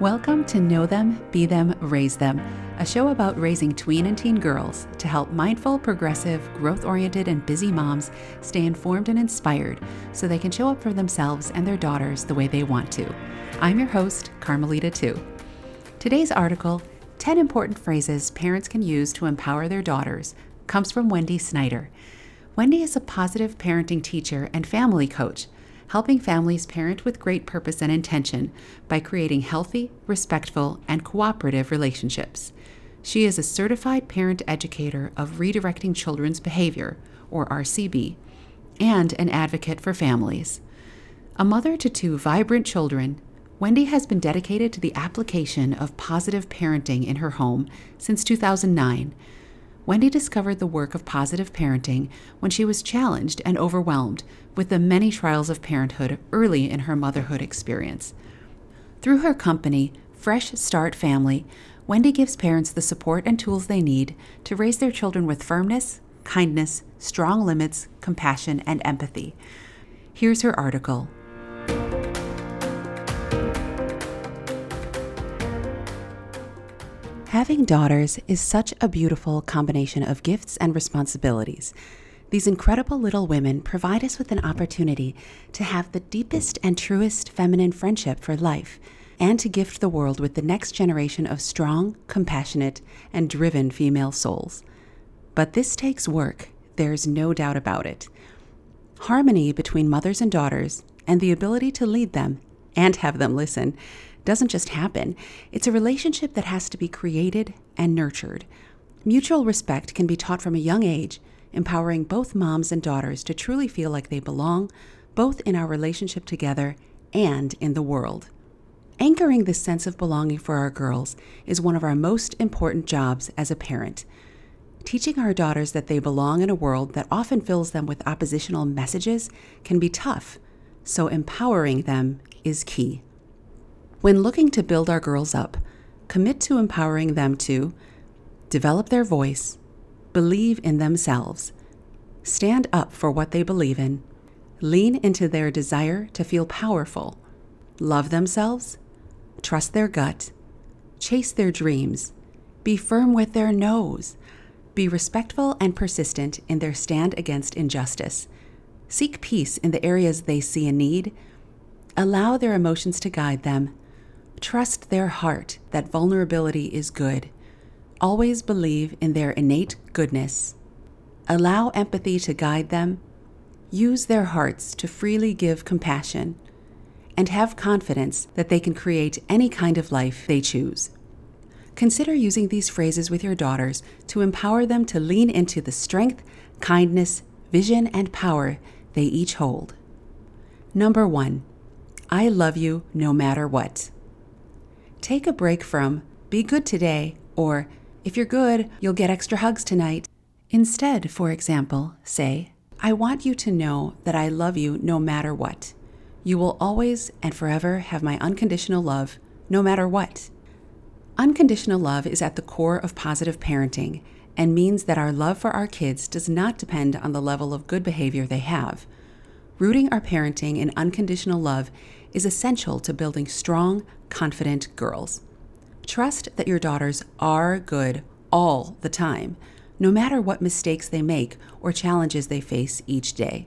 Welcome to Know Them, Be Them, Raise Them, a show about raising tween and teen girls to help mindful, progressive, growth oriented, and busy moms stay informed and inspired so they can show up for themselves and their daughters the way they want to. I'm your host, Carmelita Tiu. Today's article, 10 Important Phrases Parents Can Use to Empower Their Daughters, comes from Wendy Snyder. Wendy is a positive parenting teacher and family coach helping families parent with great purpose and intention by creating healthy, respectful, and cooperative relationships. She is a certified parent educator of redirecting children's behavior, or RCB, and an advocate for families. A mother to two vibrant children, Wendy has been dedicated to the application of positive parenting in her home since 2009 Wendy discovered the work of positive parenting when she was challenged and overwhelmed with the many trials of parenthood early in her motherhood experience. Through her company, Fresh Start Family, Wendy gives parents the support and tools they need to raise their children with firmness, kindness, strong limits, compassion, and empathy. Here's her article Having daughters is such a beautiful combination of gifts and responsibilities. These incredible little women provide us with an opportunity to have the deepest and truest feminine friendship for life and to gift the world with the next generation of strong, compassionate, and driven female souls. But this takes work, there's no doubt about it. Harmony between mothers and daughters, and the ability to lead them and have them listen, doesn't just happen. It's a relationship that has to be created and nurtured. Mutual respect can be taught from a young age, empowering both moms and daughters to truly feel like they belong, both in our relationship together and in the world. Anchoring this sense of belonging for our girls is one of our most important jobs as a parent. Teaching our daughters that they belong in a world that often fills them with oppositional messages can be tough, so empowering them is key. When looking to build our girls up, commit to empowering them to develop their voice, believe in themselves, stand up for what they believe in, lean into their desire to feel powerful, love themselves, trust their gut, chase their dreams, be firm with their noes, be respectful and persistent in their stand against injustice, seek peace in the areas they see a need, allow their emotions to guide them, Trust their heart that vulnerability is good. Always believe in their innate goodness. Allow empathy to guide them. Use their hearts to freely give compassion. And have confidence that they can create any kind of life they choose. Consider using these phrases with your daughters to empower them to lean into the strength, kindness, vision, and power they each hold. Number one, I love you no matter what. Take a break from be good today or if you're good, you'll get extra hugs tonight. Instead, for example, say, I want you to know that I love you no matter what. You will always and forever have my unconditional love, no matter what. Unconditional love is at the core of positive parenting and means that our love for our kids does not depend on the level of good behavior they have. Rooting our parenting in unconditional love is essential to building strong, confident girls. Trust that your daughters are good all the time, no matter what mistakes they make or challenges they face each day.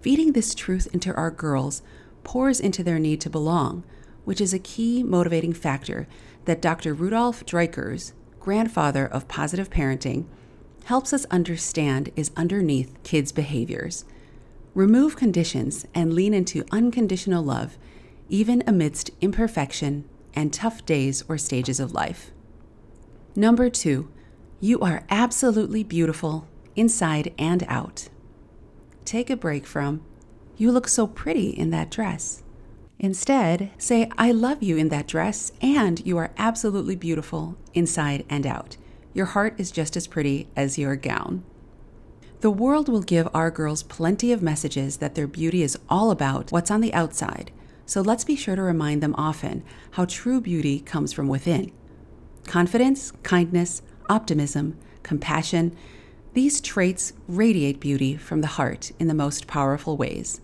Feeding this truth into our girls pours into their need to belong, which is a key motivating factor that Dr. Rudolf Dreikurs, grandfather of positive parenting, helps us understand is underneath kids' behaviors. Remove conditions and lean into unconditional love even amidst imperfection and tough days or stages of life. Number two, you are absolutely beautiful inside and out. Take a break from, you look so pretty in that dress. Instead, say, I love you in that dress and you are absolutely beautiful inside and out. Your heart is just as pretty as your gown. The world will give our girls plenty of messages that their beauty is all about what's on the outside so let's be sure to remind them often how true beauty comes from within. Confidence, kindness, optimism, compassion, these traits radiate beauty from the heart in the most powerful ways.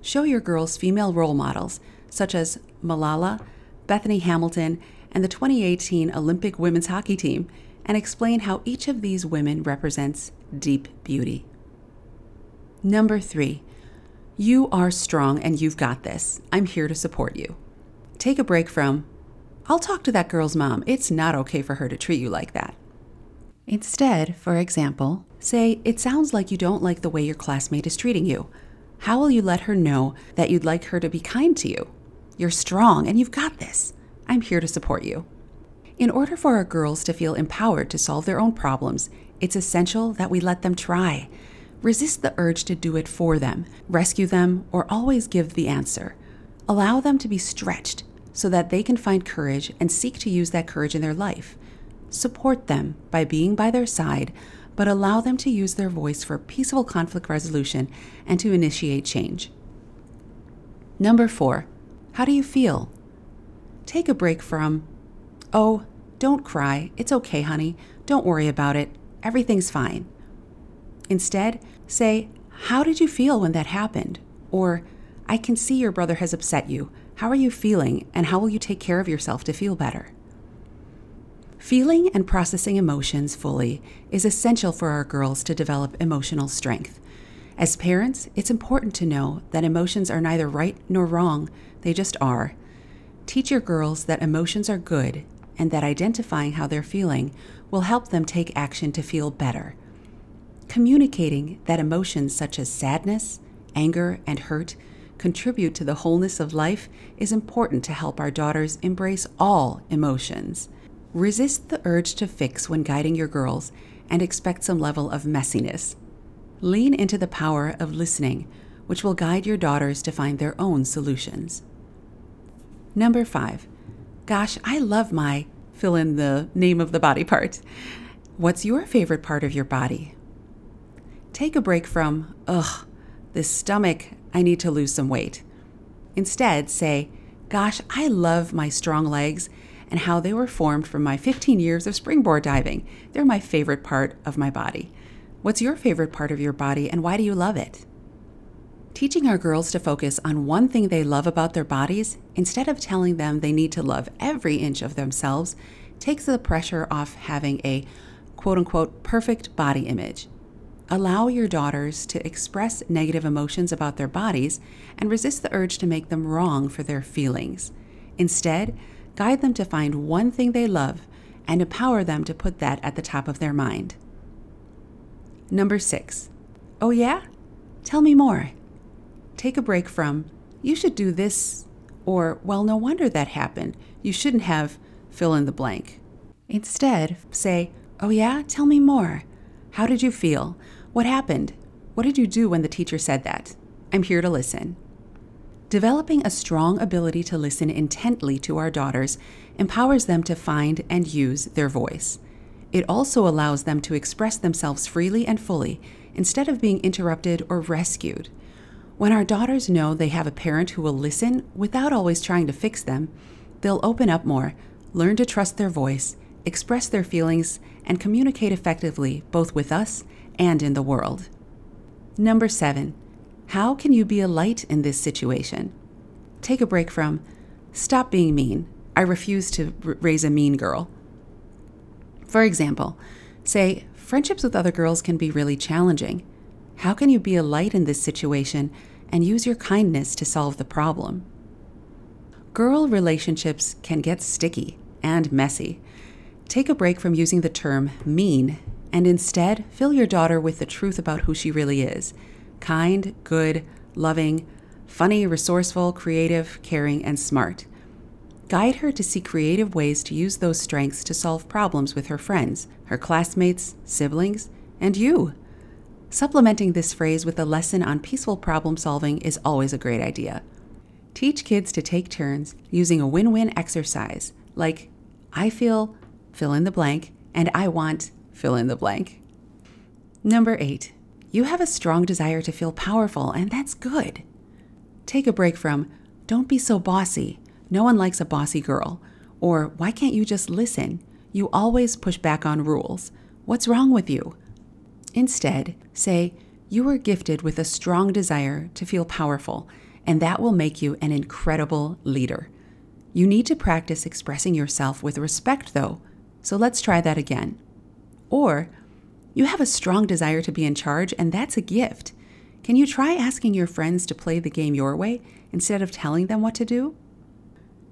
Show your girls female role models such as Malala, Bethany Hamilton, and the 2018 Olympic women's hockey team and explain how each of these women represents deep beauty. Number three, you are strong and you've got this. I'm here to support you. Take a break from, I'll talk to that girl's mom. It's not okay for her to treat you like that. Instead, for example, say, It sounds like you don't like the way your classmate is treating you. How will you let her know that you'd like her to be kind to you? You're strong and you've got this. I'm here to support you. In order for our girls to feel empowered to solve their own problems, it's essential that we let them try. Resist the urge to do it for them, rescue them, or always give the answer. Allow them to be stretched so that they can find courage and seek to use that courage in their life. Support them by being by their side, but allow them to use their voice for peaceful conflict resolution and to initiate change. Number four, how do you feel? Take a break from, oh, don't cry. It's okay, honey. Don't worry about it. Everything's fine. Instead, say, How did you feel when that happened? Or, I can see your brother has upset you. How are you feeling, and how will you take care of yourself to feel better? Feeling and processing emotions fully is essential for our girls to develop emotional strength. As parents, it's important to know that emotions are neither right nor wrong, they just are. Teach your girls that emotions are good and that identifying how they're feeling will help them take action to feel better. Communicating that emotions such as sadness, anger, and hurt contribute to the wholeness of life is important to help our daughters embrace all emotions. Resist the urge to fix when guiding your girls and expect some level of messiness. Lean into the power of listening, which will guide your daughters to find their own solutions. Number five, gosh, I love my fill in the name of the body part. What's your favorite part of your body? Take a break from, ugh, this stomach, I need to lose some weight. Instead, say, Gosh, I love my strong legs and how they were formed from my 15 years of springboard diving. They're my favorite part of my body. What's your favorite part of your body and why do you love it? Teaching our girls to focus on one thing they love about their bodies instead of telling them they need to love every inch of themselves takes the pressure off having a quote unquote perfect body image. Allow your daughters to express negative emotions about their bodies and resist the urge to make them wrong for their feelings. Instead, guide them to find one thing they love and empower them to put that at the top of their mind. Number six. Oh, yeah? Tell me more. Take a break from, you should do this, or, well, no wonder that happened. You shouldn't have fill in the blank. Instead, say, oh, yeah? Tell me more. How did you feel? What happened? What did you do when the teacher said that? I'm here to listen. Developing a strong ability to listen intently to our daughters empowers them to find and use their voice. It also allows them to express themselves freely and fully instead of being interrupted or rescued. When our daughters know they have a parent who will listen without always trying to fix them, they'll open up more, learn to trust their voice, express their feelings, and communicate effectively both with us and in the world. Number seven, how can you be a light in this situation? Take a break from, stop being mean. I refuse to r- raise a mean girl. For example, say, friendships with other girls can be really challenging. How can you be a light in this situation and use your kindness to solve the problem? Girl relationships can get sticky and messy. Take a break from using the term mean and instead fill your daughter with the truth about who she really is kind, good, loving, funny, resourceful, creative, caring, and smart. Guide her to see creative ways to use those strengths to solve problems with her friends, her classmates, siblings, and you. Supplementing this phrase with a lesson on peaceful problem solving is always a great idea. Teach kids to take turns using a win win exercise like, I feel, fill in the blank, and I want, fill in the blank. Number eight, you have a strong desire to feel powerful, and that's good. Take a break from, don't be so bossy. No one likes a bossy girl. Or, why can't you just listen? You always push back on rules. What's wrong with you? Instead, say, you are gifted with a strong desire to feel powerful, and that will make you an incredible leader. You need to practice expressing yourself with respect, though, so let's try that again. Or, you have a strong desire to be in charge, and that's a gift. Can you try asking your friends to play the game your way instead of telling them what to do?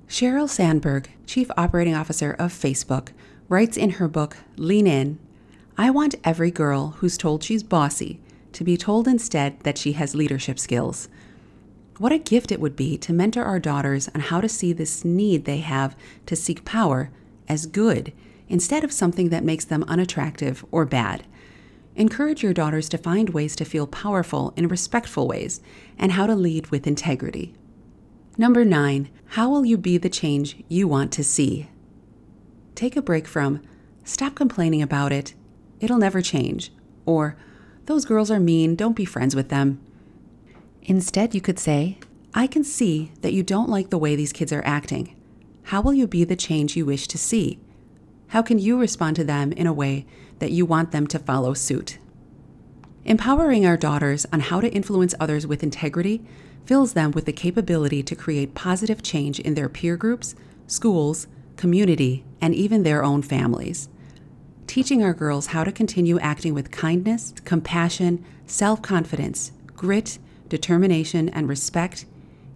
Sheryl Sandberg, Chief Operating Officer of Facebook, writes in her book, Lean In I want every girl who's told she's bossy to be told instead that she has leadership skills. What a gift it would be to mentor our daughters on how to see this need they have to seek power as good instead of something that makes them unattractive or bad. Encourage your daughters to find ways to feel powerful in respectful ways and how to lead with integrity. Number nine, how will you be the change you want to see? Take a break from, stop complaining about it, it'll never change, or, those girls are mean, don't be friends with them. Instead, you could say, I can see that you don't like the way these kids are acting. How will you be the change you wish to see? How can you respond to them in a way that you want them to follow suit? Empowering our daughters on how to influence others with integrity fills them with the capability to create positive change in their peer groups, schools, community, and even their own families. Teaching our girls how to continue acting with kindness, compassion, self confidence, grit, determination, and respect,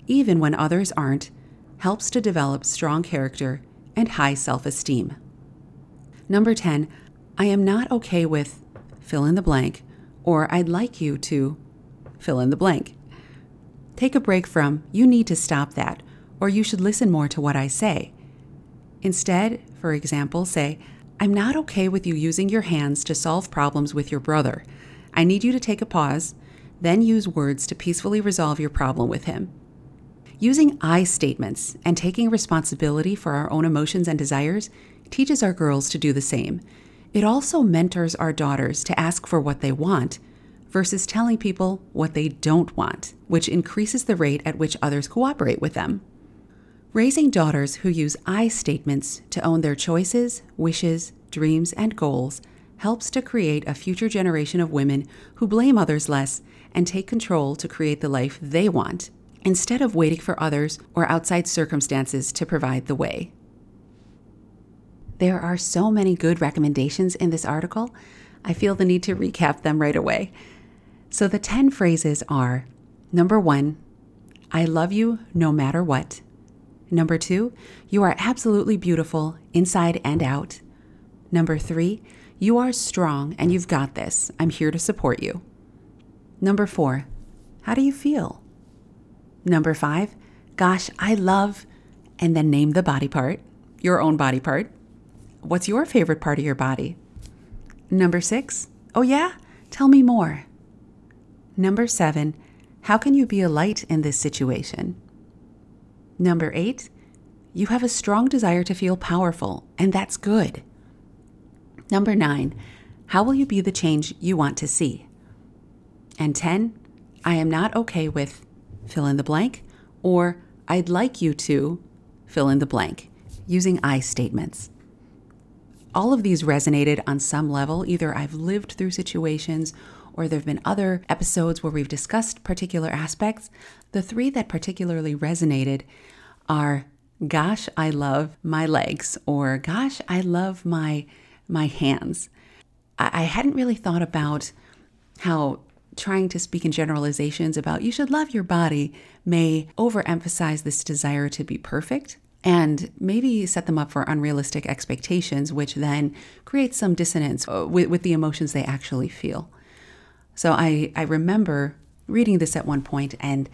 even when others aren't, helps to develop strong character and high self esteem. Number 10, I am not okay with fill in the blank, or I'd like you to fill in the blank. Take a break from you need to stop that, or you should listen more to what I say. Instead, for example, say, I'm not okay with you using your hands to solve problems with your brother. I need you to take a pause then use words to peacefully resolve your problem with him. Using I statements and taking responsibility for our own emotions and desires teaches our girls to do the same. It also mentors our daughters to ask for what they want versus telling people what they don't want, which increases the rate at which others cooperate with them. Raising daughters who use I statements to own their choices, wishes, dreams, and goals helps to create a future generation of women who blame others less and take control to create the life they want, instead of waiting for others or outside circumstances to provide the way. There are so many good recommendations in this article, I feel the need to recap them right away. So the 10 phrases are number one, I love you no matter what. Number two, you are absolutely beautiful inside and out. Number three, you are strong and you've got this. I'm here to support you. Number four, how do you feel? Number five, gosh, I love, and then name the body part, your own body part. What's your favorite part of your body? Number six, oh yeah, tell me more. Number seven, how can you be a light in this situation? Number eight, you have a strong desire to feel powerful, and that's good. Number nine, how will you be the change you want to see? And 10, I am not okay with fill in the blank, or I'd like you to fill in the blank, using I statements. All of these resonated on some level. Either I've lived through situations or there have been other episodes where we've discussed particular aspects. The three that particularly resonated are gosh, I love my legs, or gosh, I love my my hands. I, I hadn't really thought about how trying to speak in generalizations about you should love your body may overemphasize this desire to be perfect and maybe set them up for unrealistic expectations, which then creates some dissonance uh, with, with the emotions they actually feel. So I, I remember reading this at one point and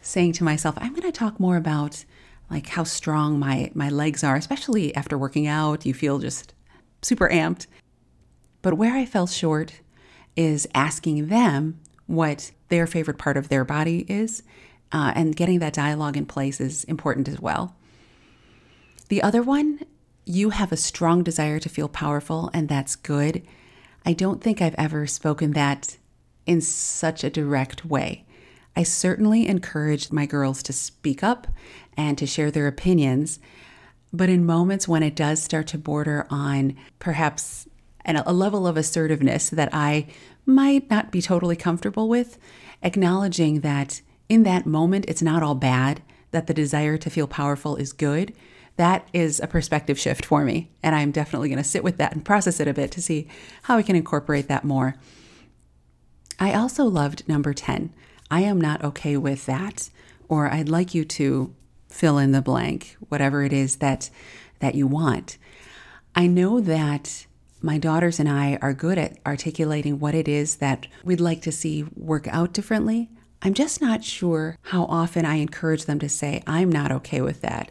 saying to myself, I'm going to talk more about like how strong my, my legs are, especially after working out. You feel just super amped. But where I fell short is asking them what their favorite part of their body is, uh, and getting that dialogue in place is important as well. The other one, you have a strong desire to feel powerful, and that's good. I don't think I've ever spoken that in such a direct way. I certainly encourage my girls to speak up and to share their opinions, but in moments when it does start to border on perhaps a level of assertiveness that I might not be totally comfortable with, acknowledging that in that moment it's not all bad, that the desire to feel powerful is good, that is a perspective shift for me. And I'm definitely going to sit with that and process it a bit to see how we can incorporate that more. I also loved number 10. I am not okay with that, or I'd like you to fill in the blank, whatever it is that that you want. I know that my daughters and I are good at articulating what it is that we'd like to see work out differently. I'm just not sure how often I encourage them to say, I'm not okay with that,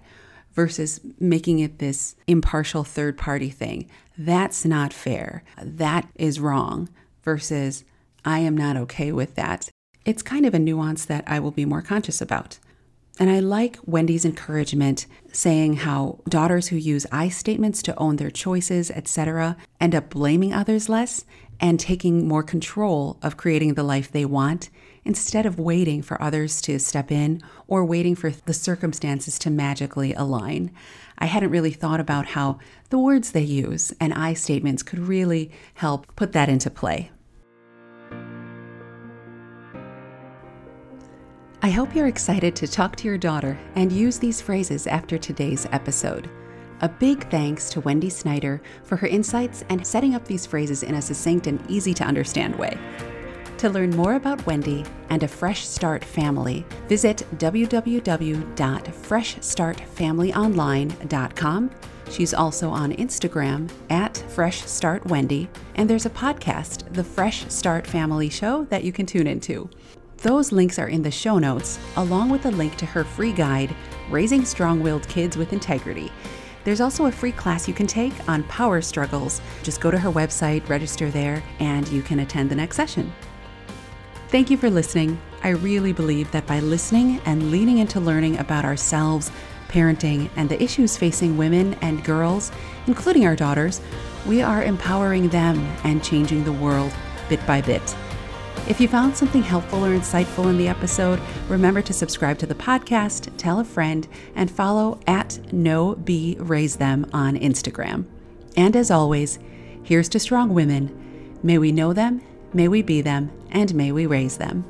versus making it this impartial third party thing. That's not fair. That is wrong, versus I am not okay with that. It's kind of a nuance that I will be more conscious about. And I like Wendy's encouragement saying how daughters who use I statements to own their choices, etc., end up blaming others less and taking more control of creating the life they want instead of waiting for others to step in or waiting for the circumstances to magically align. I hadn't really thought about how the words they use and I statements could really help put that into play. I hope you're excited to talk to your daughter and use these phrases after today's episode. A big thanks to Wendy Snyder for her insights and setting up these phrases in a succinct and easy to understand way. To learn more about Wendy and a Fresh Start family, visit www.freshstartfamilyonline.com. She's also on Instagram at Fresh Start Wendy, and there's a podcast, The Fresh Start Family Show, that you can tune into. Those links are in the show notes, along with a link to her free guide, Raising Strong Willed Kids with Integrity. There's also a free class you can take on power struggles. Just go to her website, register there, and you can attend the next session. Thank you for listening. I really believe that by listening and leaning into learning about ourselves, parenting, and the issues facing women and girls, including our daughters, we are empowering them and changing the world bit by bit. If you found something helpful or insightful in the episode, remember to subscribe to the podcast, tell a friend, and follow at No Raise Them on Instagram. And as always, here's to strong women. May we know them, may we be them, and may we raise them.